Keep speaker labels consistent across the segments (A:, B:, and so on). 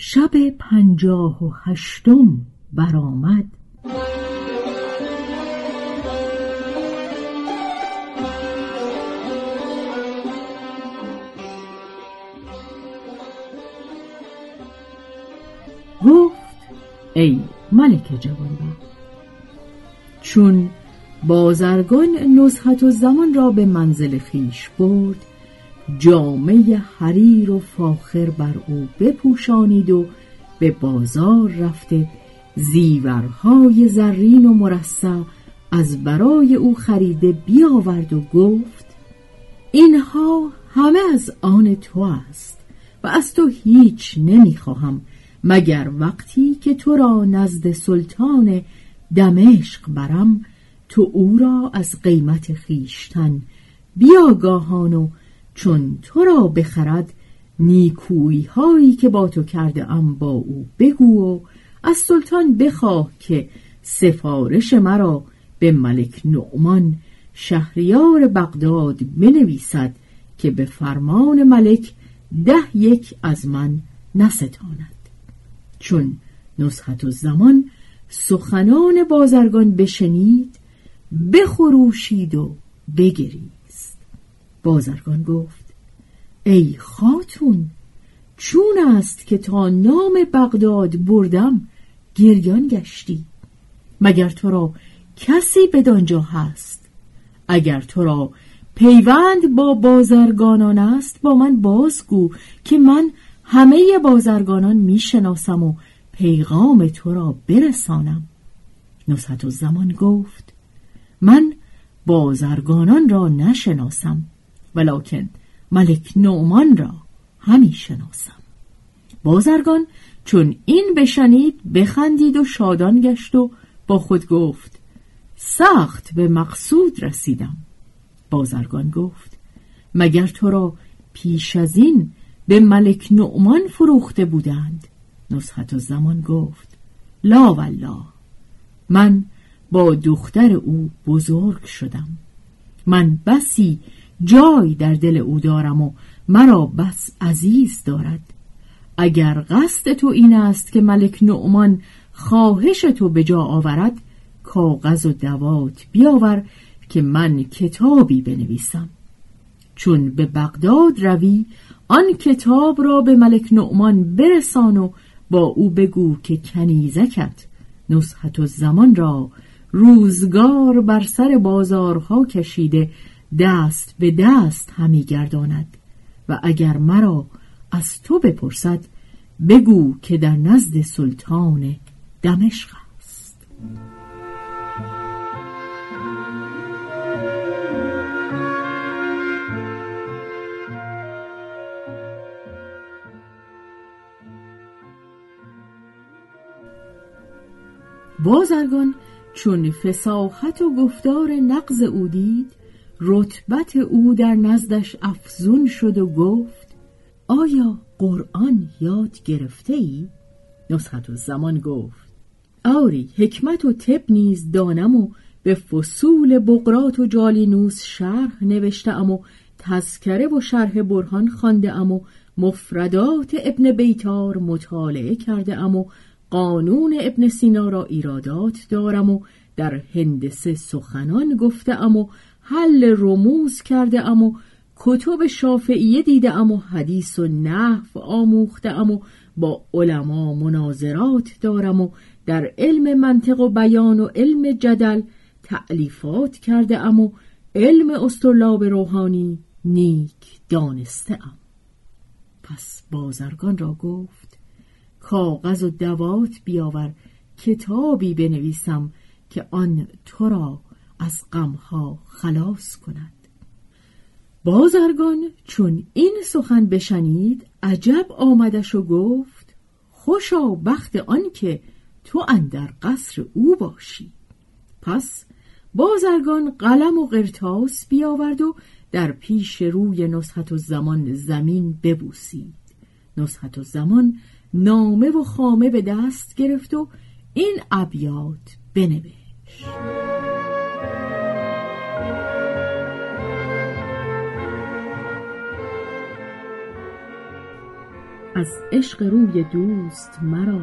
A: شب پنجاه و هشتم برآمد. گفت ای ملک جوانبخت چون بازرگان نزهت و زمان را به منزل خیش برد جامعه حریر و فاخر بر او بپوشانید و به بازار رفته زیورهای زرین و مرصع از برای او خریده بیاورد و گفت اینها همه از آن تو است و از تو هیچ نمی‌خواهم مگر وقتی که تو را نزد سلطان دمشق برم تو او را از قیمت خیشتن بیاگاهان و چون تو را بخرد نیکویی هایی که با تو کرده ام با او بگو و از سلطان بخواه که سفارش مرا به ملک نعمان شهریار بغداد بنویسد که به فرمان ملک ده یک از من نستاند. چون نسخت و زمان سخنان بازرگان بشنید بخروشید و بگرید. بازرگان گفت ای خاتون چون است که تا نام بغداد بردم گریان گشتی. مگر تو را کسی بدانجا هست؟ اگر تو را پیوند با بازرگانان است با من بازگو که من همه بازرگانان می‌شناسم و پیغام تو را برسانم. نصحت و زمان گفت من بازرگانان را نشناسم. ولکن ملک نومان را همی شناسم. بازرگان چون این بشنید بخندید و شادان گشت و با خود گفت سخت به مقصود رسیدم. بازرگان گفت مگر تو را پیش از این به ملک نعمان فروخته بودند؟ نصحت و زمان گفت لا والله من با دختر او بزرگ شدم. من بسی جای در دل او دارم و مرا بس عزیز دارد. اگر قصد تو این است که ملک نعمان خواهش تو به جا آورد کاغذ و دوات بیاور که من کتابی بنویسم. چون به بغداد روی آن کتاب را به ملک نعمان برسان و با او بگو که کنیزکت. نصحت و زمان را روزگار بر سر بازارها کشیده دست به دست همی گرداند و اگر مرا از تو بپرسد بگو که در نزد سلطان دمشق است. بازرگان چون فساحت و گفتار نقض او دید رتبت او در نزدش افزون شد و گفت آیا قرآن یاد گرفته ای؟ نسخت و زمان گفت آری حکمت و طب نیز دانم و به فصول بقرات و جالینوس شرح نوشته و تذکره و شرح برهان خانده ام و مفردات ابن بیتار مطالعه کرده ام و قانون ابن سینا را ایرادات دارم و در هندسه سخنان گفته ام و حل رموز کرده ام و کتب شافعیه دیده ام و حدیث و نحو آموخته ام و با علما مناظرات دارم و در علم منطق و بیان و علم جدل تعلیفات کرده ام و علم استرلاب روحانی نیک دانسته ام. پس بازرگان را گفت کاغذ و دوات بیاور کتابی بنویسم که آن تو را از غمها خلاص کند. بازرگان چون این سخن بشنید عجب آمدش و گفت خوشا بخت آن که تو اندر قصر او باشی. پس بازرگان قلم و قرتاس بیاورد و در پیش روی نسخت و زمان زمین ببوسید. نسخت و زمان نامه و خامه به دست گرفت و این ابیات بنوشت. از عشق روی دوست مرا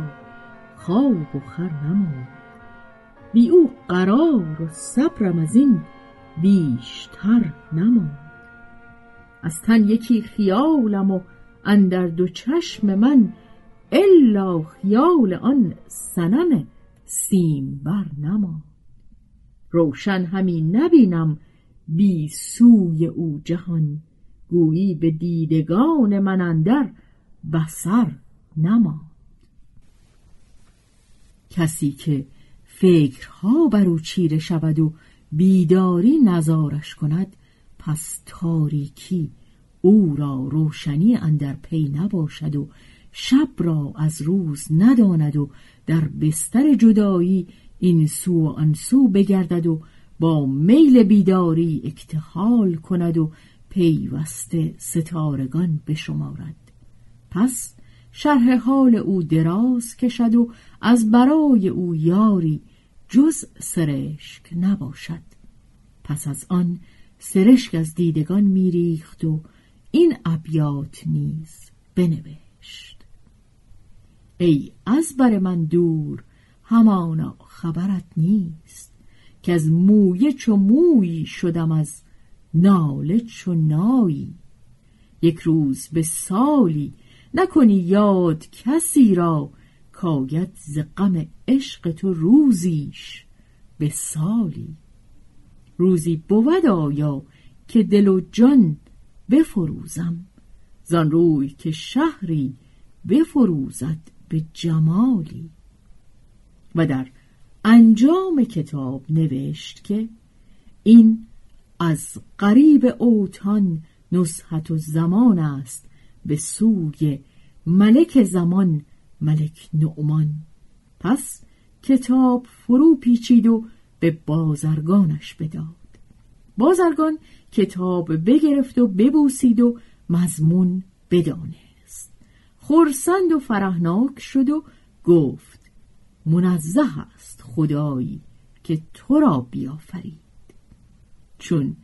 A: خواب و خر نماند بی او قرار و صبرم از این بیشتر نماند از تن یکی خیالم و اندر دو چشم من الا خیال آن سنم سیم بر نماند روشن همی نبینم بی سوی او جهان گویی به دیدگان من اندر بسر نماند کسی که فکرها بر او چیره شود و بیداری نزارش کند پس تاریکی او را روشنی اندر پی نباشد و شب را از روز نداند و در بستر جدایی این سو و آن سو بگردد و با میل بیداری اکتحال کند و پیوسته ستارگان بشمارد. پس شرح حال او دراز کشد و از برای او یاری جز سرشک نباشد. پس از آن سرشک از دیدگان میریخت و این ابیات نیز بنوشت. ای از بر من دور همانا خبرت نیست که از مویه چو مویی شدم از ناله چو نایی. یک روز به سالی نکنی یاد کسی را کاید ز غم عشق تو روزیش به سالی. روزی بود آیا که دل و جان بفروزم زان روی که شهری بفروزد به جمالی. و در انجام کتاب نوشت که این از قریب اوتان نصحت و زمان است به سوی ملک زمان ملک نعمان. پس کتاب فرو پیچید و به بازرگانش بداد. بازرگان کتاب بگرفت و ببوسید و مضمون بدانست. خورسند و فرهناک شد و گفت منزه است خدایی که تو را بیافرید. چون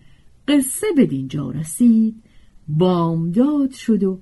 A: قصه به دینجا رسید بامداد شد و